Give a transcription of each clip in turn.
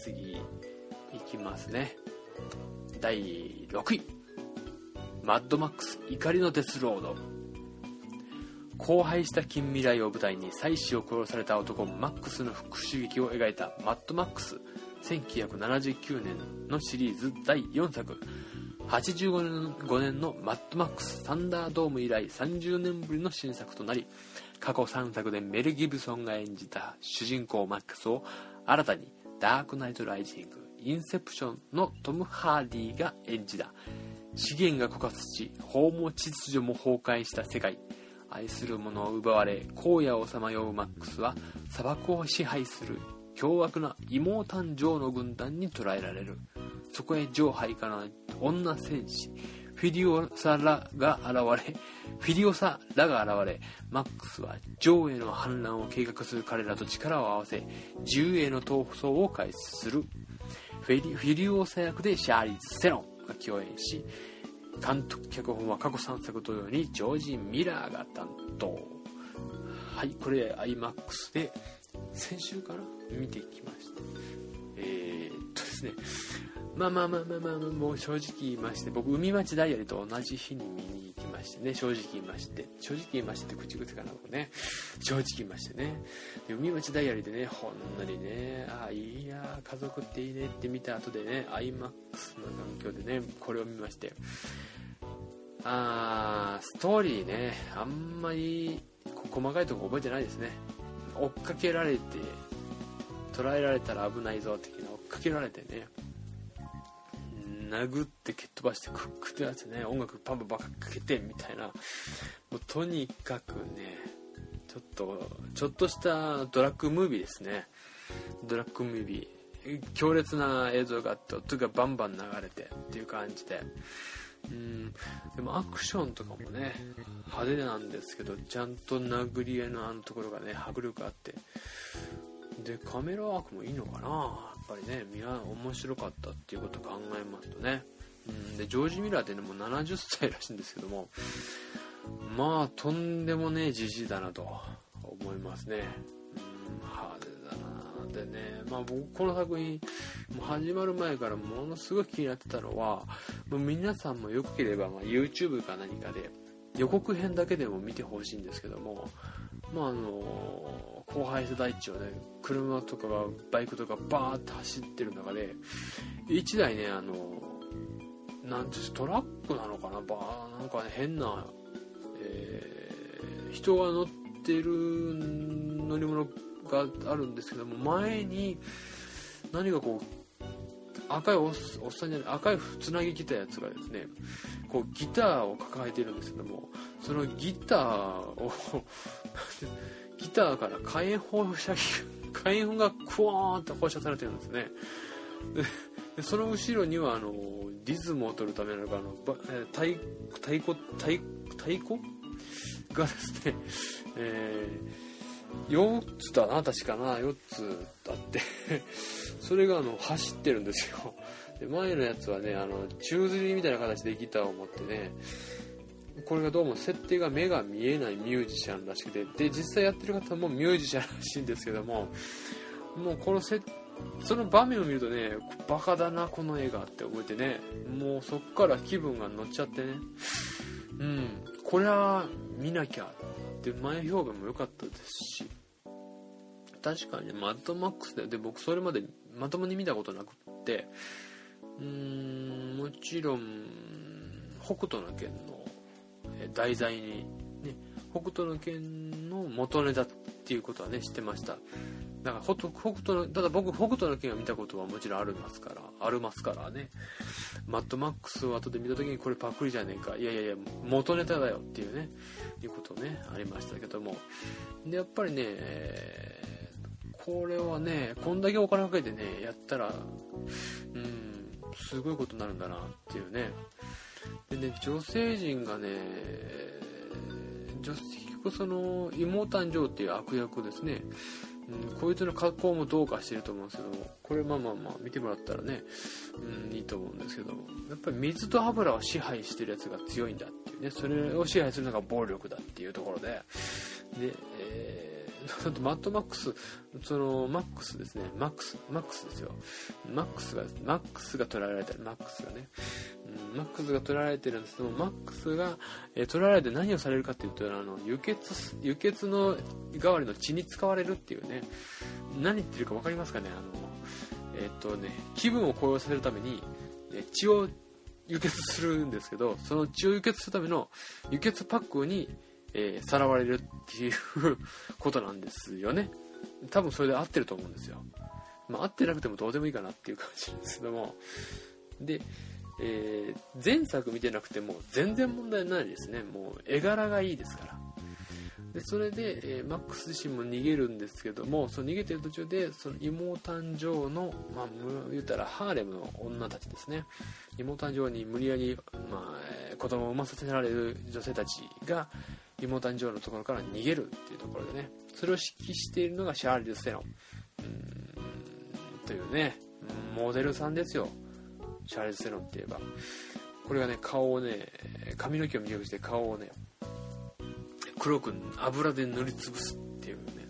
次いきますね。第6位。マッドマックス怒りのデスロード。荒廃した近未来を舞台に妻子を殺された男マックスの復讐劇を描いたマッドマックス1979年のシリーズ第4作。85年のマッドマックスサンダードーム以来30年ぶりの新作となり過去3作でメル・ギブソンが演じた主人公マックスを新たにダークナイト・ライジングインセプションのトム・ハーディが演じた。資源が枯渇し法も秩序も崩壊した世界。愛する者を奪われ荒野をさまようマックスは砂漠を支配する凶悪な妹誕生の軍団に捕らえられる。そこへ上配下の女戦士フィディオサラが現れフィディオサラが現れマックスは女王への反乱を計画する彼らと力を合わせ銃への闘争を開始する。フィディオサ役でシャーリー・セロンが共演し監督脚本は過去3作同様にジョージ・ミラーが担当。はいこれ iMAX で先週から見てきました。えー、っとですね。まあまあまあまあまあ、もう正直言いまして僕海町ダイヤリーと同じ日に見に行きましてね正直言いまして正直言いましてって口癖かな僕ね。正直言いましてね。で海町ダイヤリーでねほんのりねああいいや家族っていいねって見た後でね iMAX の環境でねこれを見ましてあーストーリーねあんまり細かいとこ覚えてないですね。追っかけられて捉えられたら危ないぞ的な追っかけられてね。殴って蹴っ飛ばしてクックってやつね音楽パンパンバカかけてみたいな。もうとにかくねちょっとちょっとしたドラッグムービーですね。ドラッグムービー。強烈な映像があって音がバンバン流れてっていう感じで。うん。でもアクションとかもね派手なんですけどちゃんと殴り合いのあのところがね迫力あって。でカメラワークもいいのかな。ぱりね見面白かったっていうことを考えますとね。うんでジョージ・ミラーってねもう70歳らしいんですけどもまあとんでもねえじじいだなと思いますね。うん派手だなでね。まあ僕この作品もう始まる前からものすごい気になってたのはもう皆さんもよければ、まあ、YouTube か何かで予告編だけでも見てほしいんですけどもまああの荒廃した大地をね車とかがバイクとかバーって走ってる中で1台ねあのなんていうトラックなのかなバーなんかね変な、えー、人が乗ってる乗り物があるんですけども前に何かこう赤いおっさんじゃない赤いつなぎ来たやつがですねこうギターを抱えてるんですけどもそのギターを ギターから火炎放射器 火炎がクワーンって放射されてるんですね。でその後ろにはあのリズムを取るためのあの太太鼓太太鼓？がですね、えー、4つだな確かな。4つあって。それがあの走ってるんですよ。で前のやつはねあの宙吊りみたいな形でギターを持ってねこれがどうも設定が目が見えないミュージシャンらしくてで実際やってる方もミュージシャンらしいんですけどももうこのセその場面を見るとねバカだなこの映画って思えてねもうそっから気分が乗っちゃってねうんこれは見なきゃって前評判も良かったですし確かにねマッドマックスでで僕それまでまともに見たことなくってうーんもちろん北斗の拳題材に、ね、北斗の拳の元ネタっていうことはね知ってました。だから北斗のただ僕北斗の拳を見たことはもちろんありますからありますからね。マッドマックスを後で見た時にこれパクリじゃねえか。いやいやいや元ネタだよっていうね。いうことねありましたけども。でやっぱりね、えー、これはねこんだけお金かけてねやったらうんすごいことになるんだなっていうね。でね女性陣がね女結局その妹誕生っていう悪役ですね、うん、こいつの格好もどうかしてると思うんですけどこれまあまあまあ見てもらったらね、うん、いいと思うんですけどやっぱり水と油を支配してるやつが強いんだっていうね。それを支配するのが暴力だっていうところで。で、えマットマックスそのマックスですね。マックスマックスですよ。マックスがマックスが捉えられてる。マックスがね、うん、マックスが捉えられてるんですけどマックスが、えー、捉えられて何をされるかっていうとあの輸血輸血の代わりの血に使われるっていうね。何言ってるか分かりますかね？あのえ、っとね気分を高揚させるために、ね、血を輸血するんですけどその血を輸血するための輸血パックにえー、さらわれるっていうことなんですよね。多分それで合ってると思うんですよ。まあ合ってなくてもどうでもいいかなっていう感じなんですけども。で、えー、前作見てなくても全然問題ないですね。もう絵柄がいいですから。でそれで、えー、マックス自身も逃げるんですけどもその逃げてる途中でその妹誕生の、まあ、言うたらハーレムの女たちですね。妹誕生に無理やり、まあ、子供を産ませられる女性たちが、妹誕生のところから逃げるっていうところでねそれを指揮しているのがシャーリーズ・セロン。というねモデルさんですよ。シャーリーズ・セロンって言えば。これがね顔をね髪の毛を短くして顔をね黒く油で塗りつぶすっていうね。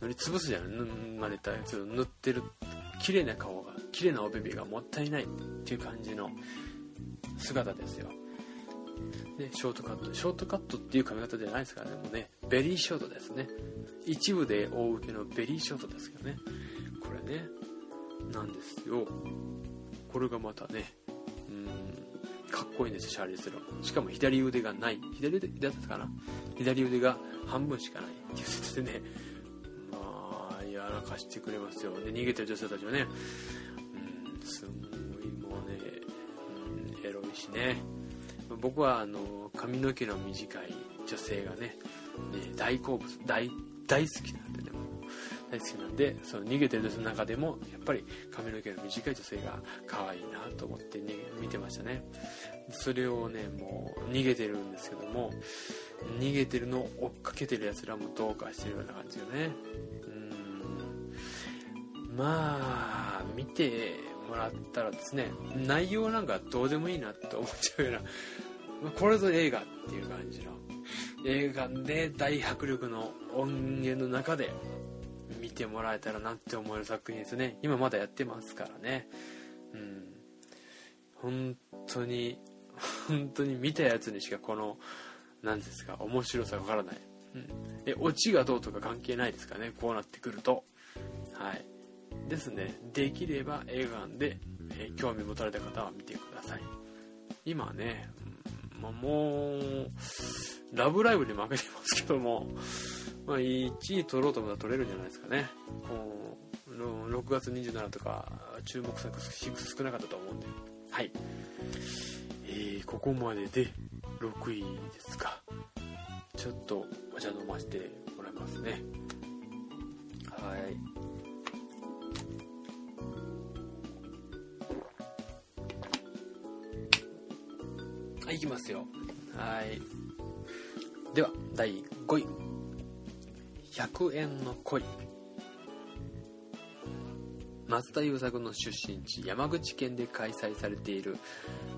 塗りつぶすじゃない塗まれたやつ。を塗ってる綺麗な顔が綺麗なおべべがもったいないっていう感じの姿ですよ。ね、ショートカットショートカットっていう髪型じゃないですからね。もうねベリーショートですね。一部で大受けのベリーショートですけどね。これねなんですよ。これがまたねうんかっこいいんですよシャーリーズ・ロン。しかも左腕がない。左腕だったかな？左腕が半分しかない。っていう説でねまあやらかしてくれますよ。で逃げてる女性たちはねうんすごいもうね、うん、エロいしね。僕はあの髪の毛の短い女性がねね大好物大大好きなんでね大好きなんでその逃げてる女性の中でもやっぱり髪の毛の短い女性が可愛いなと思って、ね、見てましたね。それをねもう逃げてるんですけども逃げてるのを追っかけてるやつらもどうかしてるような感じよね。うん。まあ見てもらったらですね内容なんかどうでもいいなって思っちゃうようなこれぞ映画っていう感じの。映画で大迫力の音源の中で見てもらえたらなって思える作品ですね。今まだやってますからね。うん。本当に本当に見たやつにしかこの何ですか面白さわからない、うん、えオチがどうとか関係ないですかねこうなってくると。はい。ですねできれば映画館で、えー、興味持たれた方は見てください今ねま、もう、ラブライブに負けてますけども、まあ、1位取ろうと思ったら取れるんじゃないですかね。6月27とか、注目作少なかったと思うんで。はい。えー、ここまでで6位ですか。ちょっとお茶飲ませてもらいますね。はい。い、きますよ。はい。では、第5位。100円の恋。松田優作の出身地、山口県で開催されている、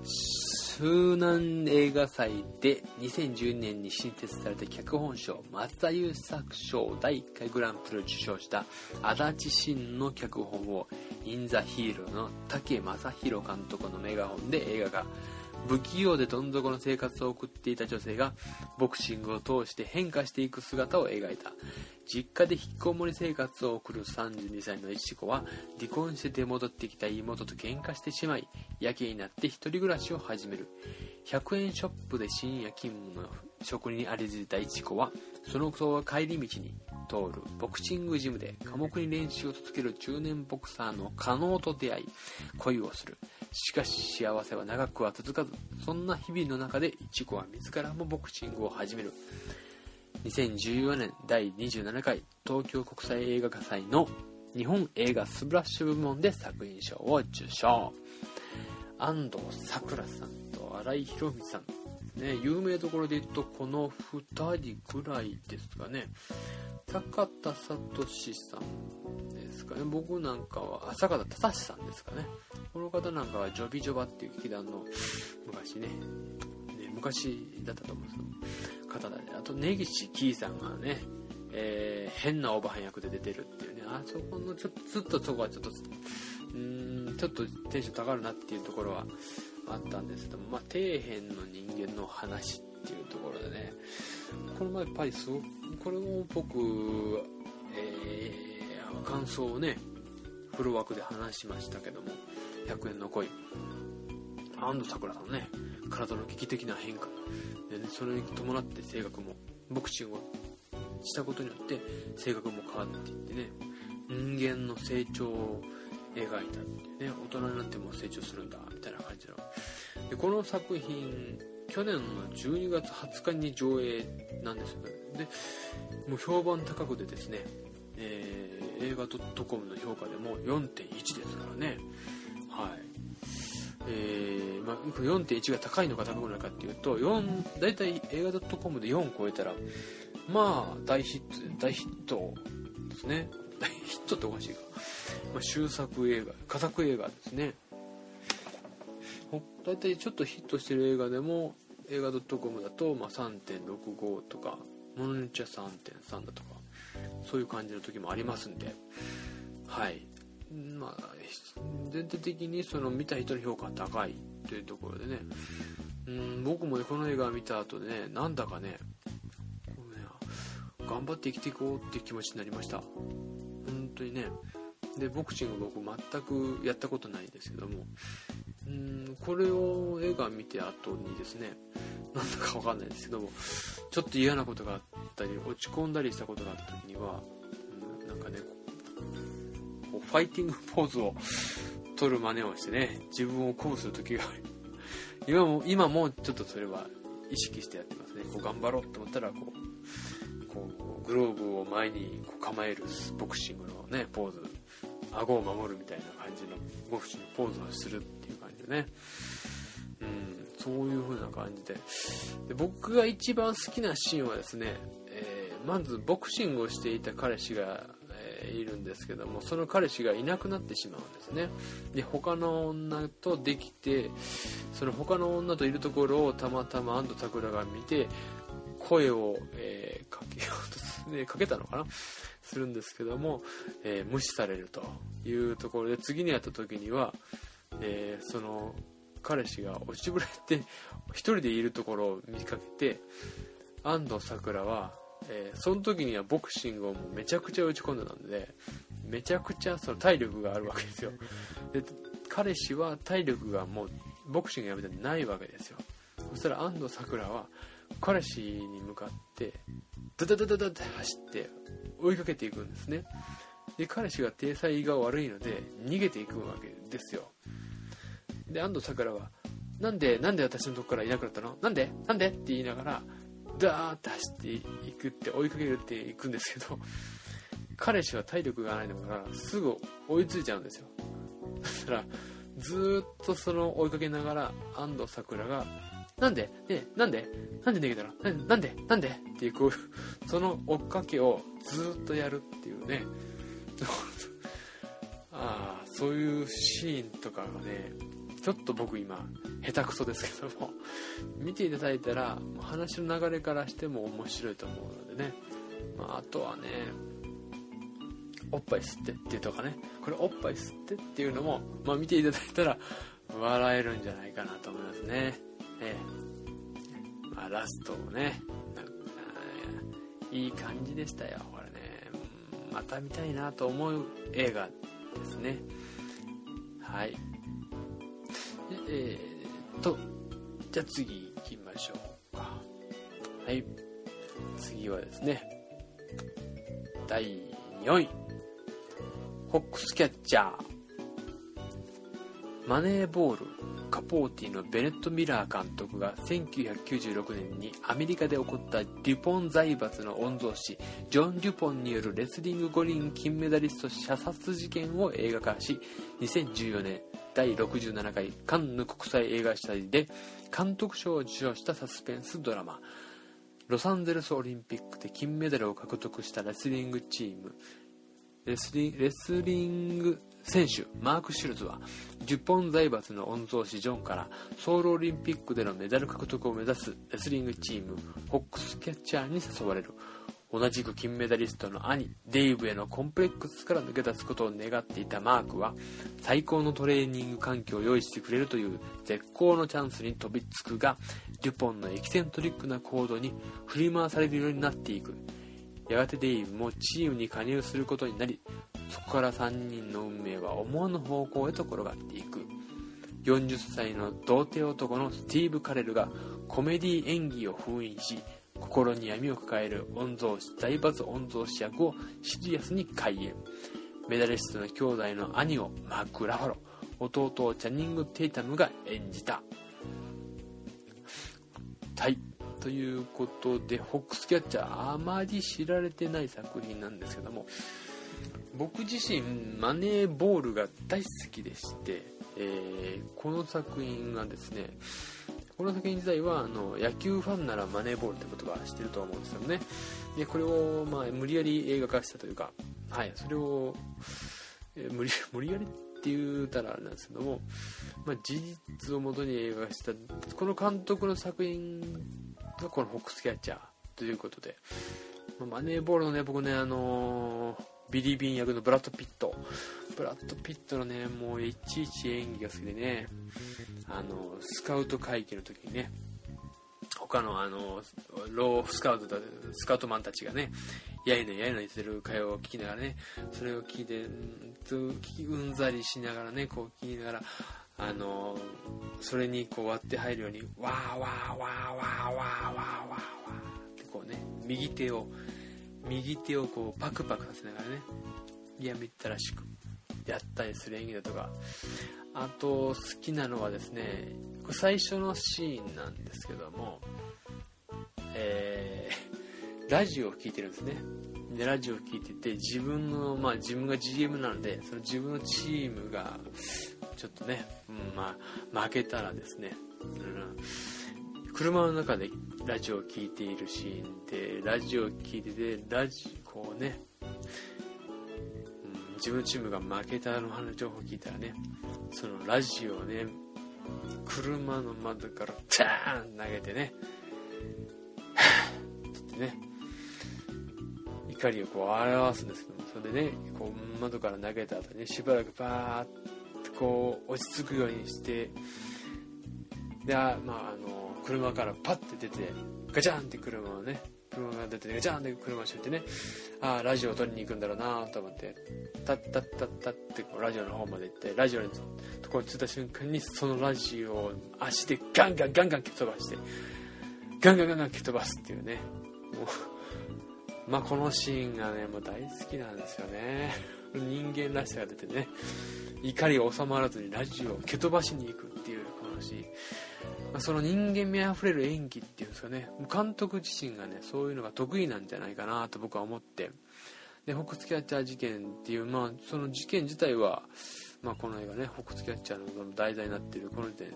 周南映画祭で2010年に新設された脚本賞、松田優作賞第1回グランプリを受賞した足立真の脚本を、インザヒーローの竹正宏監督のメガホンで映画化。不器用でどん底の生活を送っていた女性がボクシングを通して変化していく姿を描いた。実家で引きこもり生活を送る32歳のいちこは離婚して出戻ってきた妹と喧嘩してしまいやけになって一人暮らしを始める。100円ショップで深夜勤務の職人にありついたいちこはその後は帰り道に通るボクシングジムで寡黙に練習を続ける中年ボクサーの加納と出会い恋をする。しかし幸せは長くは続かずそんな日々の中でイチコは自らもボクシングを始める。2014年第27回東京国際映画祭の日本映画スプラッシュ部門で作品賞を受賞。安藤サクラさんと新井宏美さん。ね有名どころで言うとこの2人ぐらいですかね。坂田聡さん。ですかね。僕なんかは坂田忠さんですかね。この方なんかはジョビジョバっていう劇団の昔ね、ね昔だったと思うんですけど、方だね。あと、根岸キーさんがね、えー、変なおばはん役で出てるっていうね。あそこのちょっとずっとそこはちょっとうんちょっとテンション下がるなっていうところはあったんですけども、まあ、底辺の人間の話っていうところでねこれもやっぱりすごくこれも僕、えー、感想をねフル枠で話しましたけども100円の恋。安藤サクラさんのね体の危機的な変化。で、ね、それに伴って性格もボクシングをしたことによって性格も変わっていってね人間の成長を描いたってね大人になっても成長するんだみたいな感じの。でこの作品去年の12月20日に上映なんですよね。でもう評判高くてですね、映画 .com の評価でも4.1ですからね。はい。えーまあ、4.1が高いのか高くないかっていうと4大体映画 .com で4超えたらまあ大ヒット大ヒットですね。大ヒットっておかしいか、まあ、終作映画佳作映画ですね。大体ちょっとヒットしてる映画でも映画 .com だと、まあ、3.65とかものによっちゃ3.3だとか。そういう感じの時もありますんで。はい。まあ全体的にその見た人の評価が高いというところでね。うん僕もねこの映画を見た後でねなんだかね頑張って生きていこうっていう気持ちになりました。本当にね。でボクシング僕全くやったことないんですけども。うんこれを映画見て後にですね。なんだか分かんないですけどもちょっと嫌なことがあったり落ち込んだりしたことがあった時には、うん、なんかねこうファイティングポーズを取る真似をしてね自分を鼓舞する時が 今も今もちょっとそれは意識してやってますね。こう頑張ろうと思ったらこうこうグローブを前にこう構えるボクシングのねポーズ。顎を守るみたいな感じのボクシングポーズをする。ね。うんそういう風な感じで。で僕が一番好きなシーンはですね、えー、まずボクシングをしていた彼氏がえいるんですけどもその彼氏がいなくなってしまうんですね。で他の女とできてその他の女といるところをたまたま安藤サクラが見て声を、えー、かけようと、ね、かけたのかな？するんですけども、えー、無視されるというところで次に会った時には、えー、その彼氏が落ちぶれて一人でいるところを見かけて安藤サクラはえー、その時にはボクシングをもうめちゃくちゃ打ち込んでたんでめちゃくちゃその体力があるわけですよ。で彼氏は体力がもうボクシングやめてないわけですよ。そしたら安藤サクラは彼氏に向かってダダダダダって走って追いかけていくんですね。で彼氏が体裁が悪いので逃げていくわけですよ。で安藤サクラはなんでなんで私のとこからいなくなったの？なんで？なんで？って言いながらダーッて走っていくって追いかけるっていくんですけど彼氏は体力がないのからすぐ追いついちゃうんですよ。そしたらずっとその追いかけながら安藤サクラがなんで？ねなんで？なんで逃げたの？なんで？なんで？っていうこうその追っかけをずっとやるっていうね。ああそういうシーンとかがねちょっと僕今下手くそですけども 見ていただいたら話の流れからしても面白いと思うのでね、まあ、あとはねおっぱい吸ってっていうとかね。これおっぱい吸ってっていうのも、まあ、見ていただいたら笑えるんじゃないかなと思いますね。ええ。まあ、ラストもねいい感じでしたよ。これねまた見たいなと思う映画ですね。はい。えー、と、じゃあ次行きましょうか。はい。次はですね、第4位。ホックスキャッチャー。マネーボール、カポーティのベネット・ミラー監督が1996年にアメリカで起こったデュポン財閥の御曹司ジョン・デュポンによるレスリング五輪金メダリスト射殺事件を映画化し2014年第67回カンヌ国際映画祭で監督賞を受賞したサスペンスドラマ。ロサンゼルスオリンピックで金メダルを獲得したレスリングチーム。レスリレスリング選手マーク・シュルズは10本財閥の御曹司ジョンからソウルオリンピックでのメダル獲得を目指すレスリングチームホックスキャッチャーに誘われる。同じく金メダリストの兄デイブへのコンプレックスから抜け出すことを願っていたマークは最高のトレーニング環境を用意してくれるという絶好のチャンスに飛びつくがデュポンのエキセントリックな行動に振り回されるようになっていく。やがてデイブもチームに加入することになりそこから3人の運命は思わぬ方向へと転がっていく。40歳の童貞男のスティーブ・カレルがコメディ演技を封印し心に闇を抱える御曹司財閥御曹司役をシリアスに開演。メダリストの兄弟の兄をマーク・ラファロ弟をチャニング・テイタムが演じた。はい。ということでホックスキャッチャーあまり知られてない作品なんですけども僕自身マネーボールが大好きでして、えー、この作品がですねこの作品自体はあの野球ファンならマネーボールってことは知ってると思うんですよね。でこれを、まあ、無理やり映画化したというか、はい、それを、えー、無理 無理やりって言うたらあれなんですけども、まあ、事実をもとに映画化したこの監督の作品がこの「フォックスキャッチャー」ということで、まあ、マネーボールのね僕ねあのービリビン役のブラッド・ピット。ブラッド・ピットのねもういちいち演技が好きでねあのスカウト会議の時にね他のあのロースカウトだスカウトマンたちがねやいのやいの言ってる会話を聞きながらねそれを聞いてうんざりしながらねこう聞きながらあのそれにこう割って入るようにわーわーわーわーわーわーわーわーってこうね右手を右手をこうパクパクさせながらね嫌みったらしく。やったりする演技だとか。あと好きなのはですね最初のシーンなんですけどもえー、ラジオを聴いてるんですね。でラジオを聴いてて自分のまあ自分が GM なのでその自分のチームがちょっとね、うん、まあ負けたらですね、うん、車の中でラジオを聴いているシーンでラジオを聴いててラジこうね、自分チームが負けたの話情報を聞いたらねそのラジオをね車の窓からチャーン投げてね ってね怒りをこう表すんですけどもそれでねこう窓から投げた後ねしばらくバーッとこう落ち着くようにしてでまああの車からパッて出てガチャンって車をね車が出てガチャンって車を閉めてね。ああラジオを取りに行くんだろうなと思って。タッタッタッタッってこうラジオの方まで行ってラジオのところに着いた瞬間にそのラジオを足でガンガンガンガン蹴飛ばしてガンガンガンガン蹴飛ばすっていうね。もうまあこのシーンがねもう大好きなんですよね。人間らしさが出てね怒りが収まらずにラジオを蹴飛ばしに行くっていうこのシーン。まあ、その人間味あふれる演技っていうんですかね。監督自身がねそういうのが得意なんじゃないかなと僕は思って。でホックスキャッチャー事件っていう、まあ、その事件自体は、まあ、この映画ねホックスキャッチャーの題材になってるこの時点。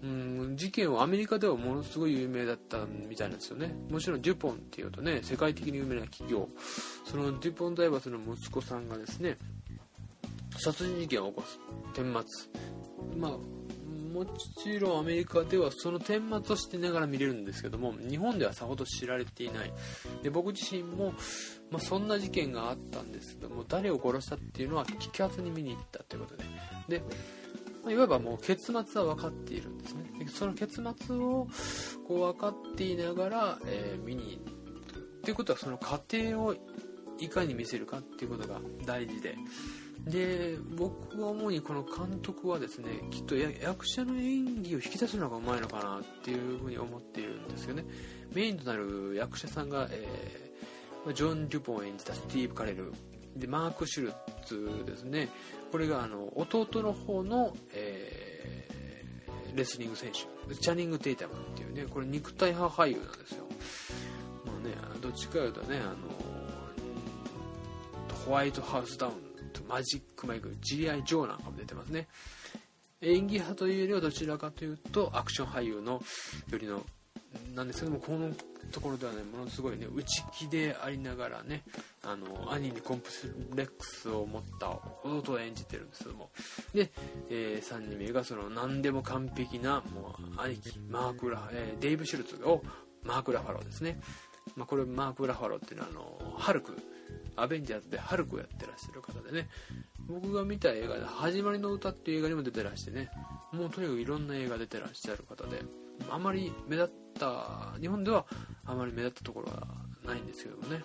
うん事件はアメリカではものすごい有名だったみたいなんですよね。もちろんデュポンっていうとね世界的に有名な企業。そのデュポン財閥の息子さんがですね殺人事件を起こす。顛末。まあもちろんアメリカではその顛末を知ってながら見れるんですけども日本ではさほど知られていない。で僕自身も、まあ、そんな事件があったんですけども誰を殺したっていうのは聞かずに見に行ったということで。で、まあ、いわばもう結末は分かっているんですね。でその結末をこう分かっていながら、えー、見に行くっていうことはその過程をいかに見せるかっていうことが大事で。で僕は主にこの監督はですねきっと役者の演技を引き出すのがうまいのかなっていうふうに思っているんですよね。メインとなる役者さんが、えー、ジョン・デュポンを演じたスティーブ・カレル。でマーク・シュルツですね。これがあの弟の方の、えー、レスリング選手。チャニング・テイタムっていうねこれ肉体派俳優なんですよ。まあねどっちかというとねあのホワイトハウスダウンマジックマイク GI ジョーなんかも出てますね。演技派というよりはどちらかというとアクション俳優のよりのなんですけどもこのところではねものすごいね内気でありながらねあの兄にコンプレックスを持った弟を演じてるんですけども。で、えー、3人目がその何でも完璧なもう兄貴マークラ、えー、デイブ・シュルツをマーク・ラファローですね。まあ、これマーク・ラファローっていうのはあのハルクアベンジャーズでハルクをやってらっしゃる方でね。僕が見た映画で「始まりの歌」っていう映画にも出てらしてね。もうとにかくいろんな映画出てらっしゃる方で。あまり目立った日本ではあまり目立ったところはないんですけどもね。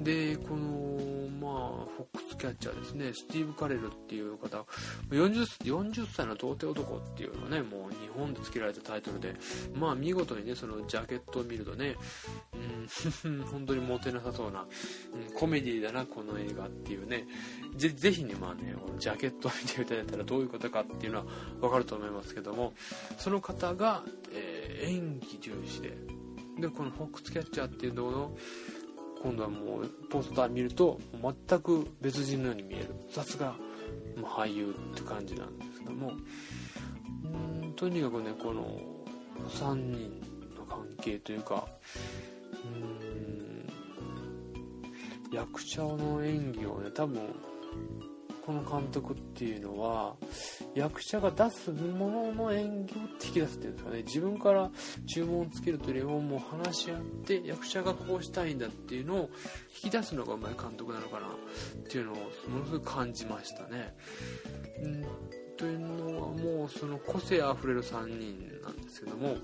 でこのまあフォックスキャッチャーですね。スティーブ・カレルっていう方。40, 40歳の童貞男っていうのねもう日本で付けられたタイトルで。まあ見事にねそのジャケットを見るとね本当にモテなさそうな、うん、コメディだなこの映画っていうね。ぜぜひねまあねこのジャケットを見ていただいたらどういうことかっていうのは分かると思いますけどもその方が、えー、演技重視ででこのフォックスキャッチャーっていうのの今度はもうポスター見ると全く別人のように見える。雑がもう俳優って感じなんですけども。んとにかくねこの3人の関係というかうん。役者の演技をね多分この監督っていうのは役者が出すものの演技を引き出すっていうんですかね。自分から注文をつけるというよりももう話し合って役者がこうしたいんだっていうのを引き出すのがうまい監督なのかなっていうのをものすごく感じましたね。ん。というのはもうその個性あふれる3人なんですけども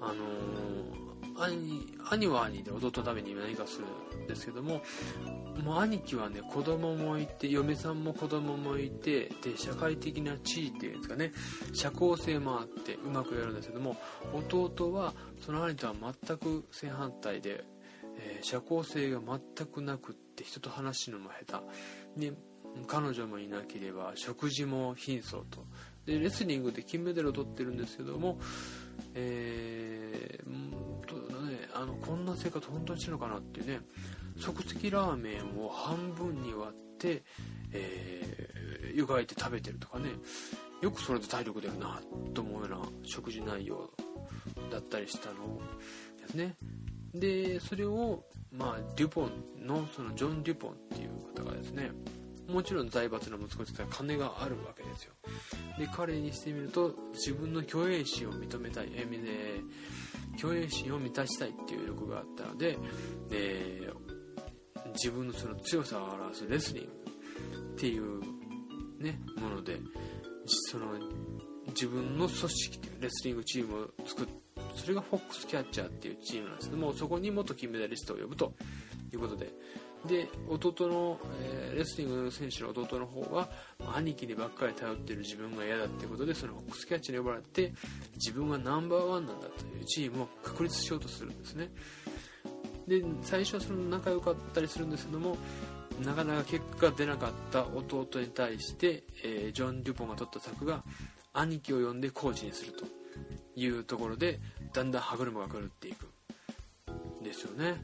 あのー、兄兄は兄で弟のために何かするんですけどももう兄貴はね子供もいて嫁さんも子供もいてで社会的な地位っていうんですかね社交性もあってうまくやるんですけども弟はその兄とは全く正反対で、えー、社交性が全くなくって人と話すのも下手。で彼女もいなければ食事も貧相と。でレスリングで金メダルを取ってるんですけどもえー、あのこんな生活本当にしてるのかなっていうね。即席ラーメンを半分に割って、えー、湯がいて食べてるとかね。よくそれで体力出るなと思うような食事内容だったりしたのですね。でそれをまあデュポンのそのジョン・デュポンっていう方がですね。もちろん財閥の息子って言ったら金があるわけですよ。で彼にしてみると自分の虚栄心を認めたい。えー、虚栄心を満たしたいっていう欲があったので、えー、自分のその強さを表すレスリングっていうねものでその自分の組織っていうレスリングチームを作ってそれがフォックスキャッチャーっていうチームなんです。けどもそこに元金メダリストを呼ぶということでで弟の、えー、レスリング選手の弟の方は、まあ、兄貴にばっかり頼ってる自分が嫌だってことでそのフォックスキャッチに呼ばれて自分はナンバーワンなんだというチームを確立しようとするんですね。で最初はその仲良かったりするんですけどもなかなか結果が出なかった弟に対して、えー、ジョン・デュポンが取った策が兄貴を呼んでコーチにするというところでだんだん歯車が狂っていくんですよね。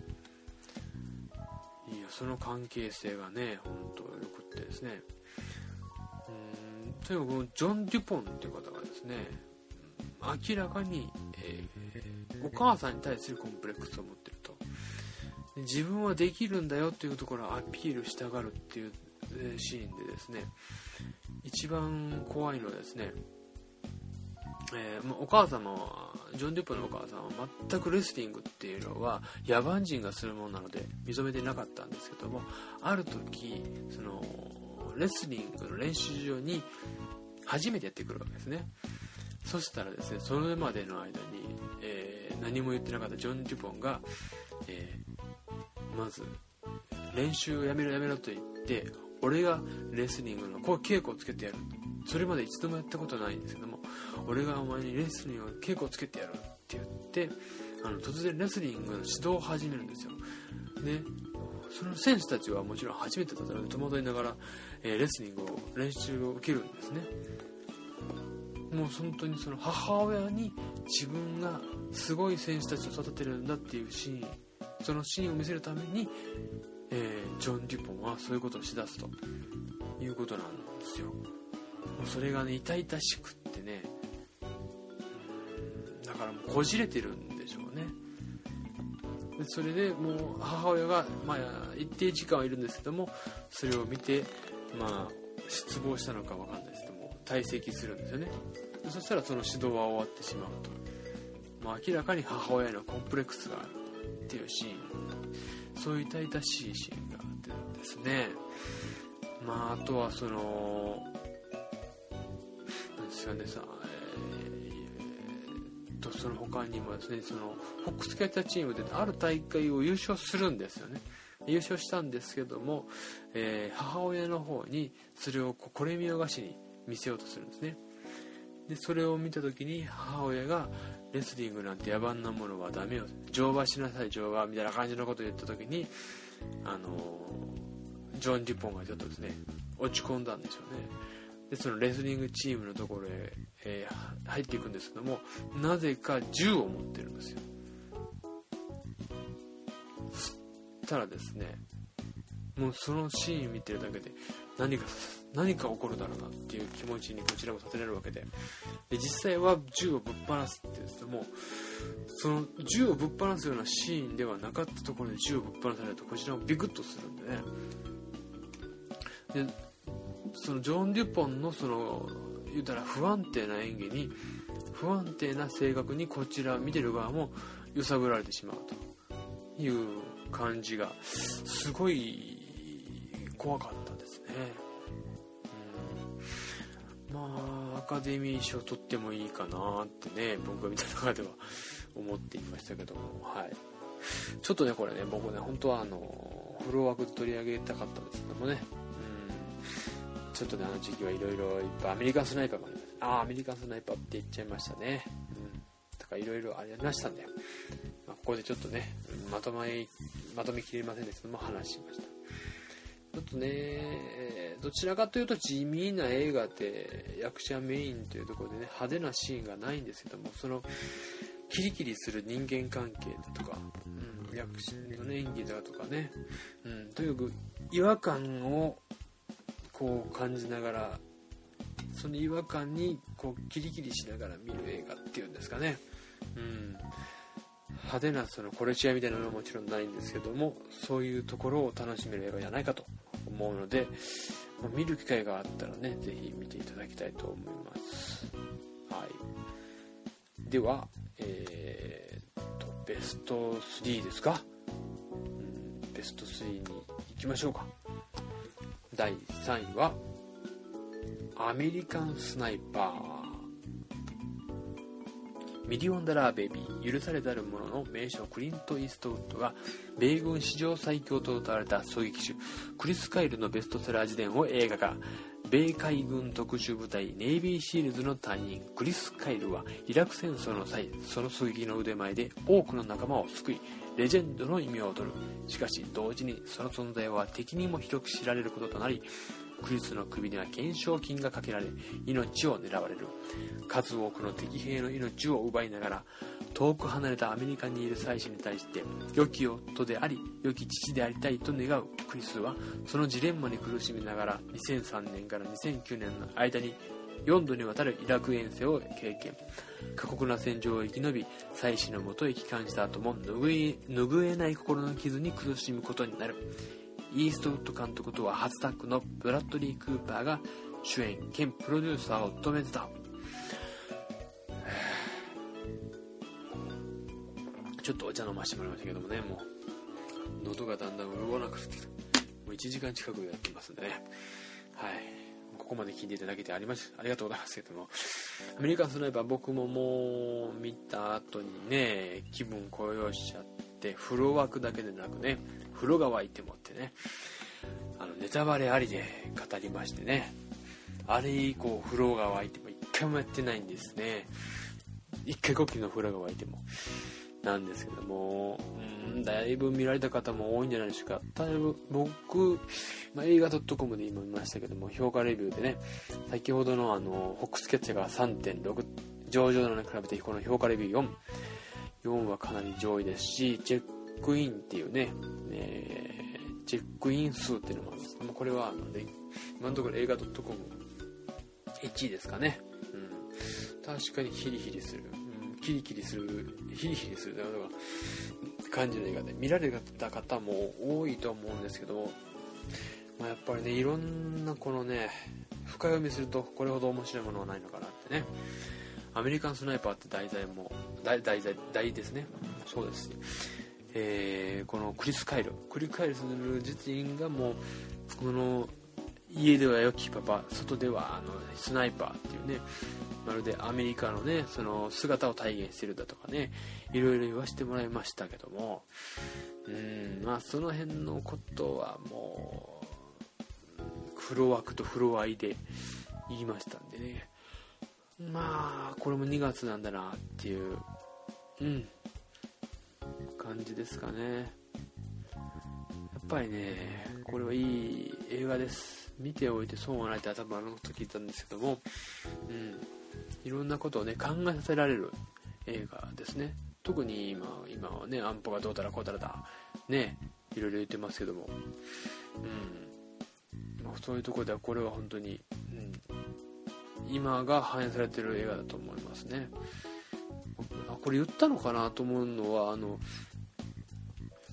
その関係性がね本当よくってですね。うんとにかくジョン・デュポンっていう方がですね明らかに、えー、お母さんに対するコンプレックスを持ってると。自分はできるんだよっていうところをアピールしたがるっていうシーンでですね一番怖いのはですねえー、お母様はジョン・デュポのお母さんは全くレスリングっていうのは野蛮人がするものなので認めてなかったんですけどもある時そのレスリングの練習場に初めてやってくるわけですね。そしたらですねそれまでの間に、えー、何も言ってなかったジョン・デュポンが、えー、まず練習をやめろやめろと言って俺がレスリングのこう稽古をつけてやる。それまで一度もやったことないんですけども俺がお前にレスリングの稽古をつけてやるって言ってあの突然レスリングの指導を始めるんですよ。でその選手たちはもちろん初めてだったので戸惑いながら、えー、レスリングを練習を受けるんですね。もう本当にその母親に自分がすごい選手たちを育てるんだっていうシーン。そのシーンを見せるために、えー、ジョン・デュポンはそういうことをしだすということなんですよ。もうそれがね痛々しくってねだからもうこじれてるんでしょうね。でそれでもう母親が、まあ、一定時間はいるんですけどもそれを見てまあ失望したのか分かんないですけども退席するんですよね。そしたらその指導は終わってしまうと。まあ、明らかに母親のコンプレックスがあるっていうシーンそういう痛々しいシーンがあってですね。まああとはそのなんですかねさとその他にもですねそのホックスキャッチャーチームである大会を優勝するんですよね。優勝したんですけども、えー、母親の方にそれをこれ見よがしに見せようとするんですね。でそれを見た時に母親がレスリングなんて野蛮なものはダメよ乗馬しなさい乗馬みたいな感じのことを言った時にあのジョン・デュポンがちょっとですね落ち込んだんでしょうね。でそのレスリングチームのところへ、えー、入っていくんですけどもなぜか銃を持ってるんですよ。そしたらですねもうそのシーン見てるだけで何か何か起こるだろうなっていう気持ちにこちらもさせられるわけで。で実際は銃をぶっ放すって言ってもその銃をぶっ放すようなシーンではなかったところで銃をぶっ放されるとこちらもビクッとするんでね。でそのジョン・デュポンのその言うたら不安定な演技に不安定な性格にこちら見てる側も揺さぶられてしまうと。いう感じがすごい怖かったですね、うん、まあアカデミー賞取ってもいいかなってね僕が見た中では 思っていましたけども。はい。ちょっとねこれね僕ね本当はあのフロー枠で取り上げたかったんですけどもね。ちょっとね、あの時期はいろいろいっぱいアメリカンスナイパーがあります。ああ、アメリカンスナイパーって言っちゃいましたね。うん。とかいろいろありましたんで、まあ、ここでちょっとね、まとめ、まとめきれませんでしたけども話しました。ちょっとね、どちらかというと地味な映画で役者メインというところでね、派手なシーンがないんですけども、その、キリキリする人間関係だとか、うん、役者の、演技だとかね、うん、とにかく違和感をこう感じながらその違和感にこうキリキリしながら見る映画っていうんですかね、うん、派手なそのコレチアみたいなのはもちろんないんですけどもそういうところを楽しめる映画じゃないかと思うので、ま、見る機会があったらね是非見ていただきたいと思います。はい。ではえー、とベスト3ですか、うん、ベスト3に行きましょうか。第3位はアメリカンスナイパー。ミリオンダラーベビー許されざる者の名将クリント・イーストウッドが米軍史上最強と謳われた狙撃手クリス・カイルのベストセラー自伝を映画化。米海軍特殊部隊ネイビーシールズの隊員クリス・カイルはイラク戦争の際その狙撃の腕前で多くの仲間を救いレジェンドの異名を取る。しかし同時にその存在は敵にも広く知られることとなりクリスの首には懸賞金がかけられ命を狙われる。数多くの敵兵の命を奪いながら遠く離れたアメリカにいる妻子に対して良き夫であり良き父でありたいと願うクリスはそのジレンマに苦しみながら2003年から2009年の間に4度にわたるイラク遠征を経験。過酷な戦場を生き延び妻子のもとへ帰還した後も拭えない心の傷に苦しむことになる。イーストウッド監督とは初タッグのブラッドリー・クーパーが主演兼プロデューサーを務めてた。ちょっとお茶飲ませてもらいましたけどもねもう喉がだんだん潤わなくなってきた。もう1時間近くやってますんでね。はい。ここまで聞いていただけてありますありがとうございます。けどもアメリカンスナイパー僕ももう見た後にね気分高揚しちゃって風呂湧くだけでなくね風呂が沸いてもってねあのネタバレありで語りましてね。あれ以降風呂が沸いても一回もやってないんですね。一回呼吸の風呂が沸いても。なんですけども、うん、だいぶ見られた方も多いんじゃないでしょうか。だいぶ僕、まあ、映画 .com で今見ましたけども、評価レビューでね、先ほどのあの、ホックスキャッチャーが3.6、上々のに比べてこの評価レビュー4、4はかなり上位ですし、チェックインっていうね、えー、チェックイン数っていうのもあるんです、これはあの、ね、今のところ映画 .com1 位ですかね。うん。確かにヒリヒリする。うん、キリキリする、ヒリヒリするという感じの映画で見られた方も多いと思うんですけど、まあ、やっぱりね、いろんなこのね、深読みするとこれほど面白いものはないのかなってね、アメリカンスナイパーって題材も題材題ですね。そうですし、えー、このクリス・カイル。クリス・カイルする自身がもうこの家では良きパパ外ではあのスナイパーっていうねまるでアメリカのねその姿を体現してるだとかねいろいろ言わせてもらいましたけどもうんまあその辺のことはもうフロ枠とフロアイで言いましたんでね。まあこれも2月なんだなっていううん感じですかね。やっぱりねこれはいい映画です。見ておいて損はないって多分あの時言ったんですけどもうん。いろんなことをね考えさせられる映画ですね。特に今今はね安保がどうたらこうたらだ。ねいろいろ言ってますけども。うん、まあ、そういうとこではこれは本当に、うん、今が反映されてる映画だと思いますね。あこれ言ったのかなと思うのはあの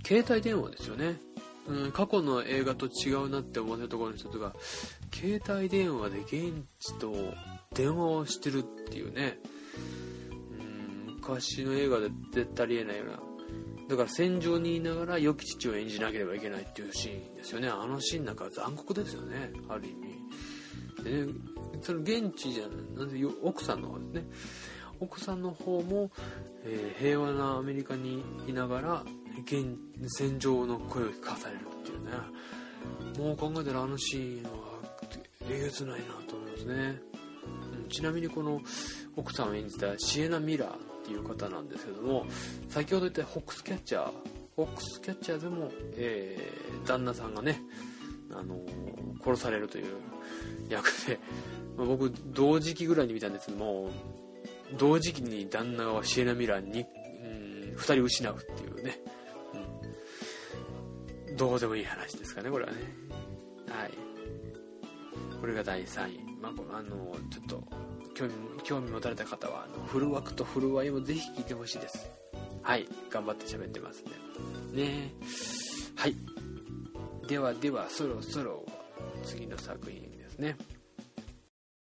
携帯電話ですよね、うん、過去の映画と違うなって思わせるところの一つが携帯電話で現地と電話をしてるっていうね。うん昔の映画で絶対ありえないような。だから戦場にいながら良き父を演じなければいけないっていうシーンですよね。あのシーンなんか残酷ですよね。ある意味。でねその現地じゃなんで奥さんの方ですね。奥さんの方も、えー、平和なアメリカにいながら現戦場の声を聞かされるっていうね。もう考えたらあのシーンはえげつないなと思いますね。ちなみにこの奥さんを演じたシエナ・ミラーっていう方なんですけども先ほど言ったホックスキャッチャーホックスキャッチャーでも、えー、旦那さんがね、あのー、殺されるという役で、まあ、僕同時期ぐらいに見たんですけども同時期に旦那はシエナ・ミラーに、うん、2人失うっていうね、うん、どうでもいい話ですかねこれはね。はい。これが第3位。まあ、あのちょっと興味興味持たれた方はあのフル枠とフルワイもぜひ聞いてほしいです。はい頑張って喋ってますね。ねはい。ではではそろそろ次の作品ですね。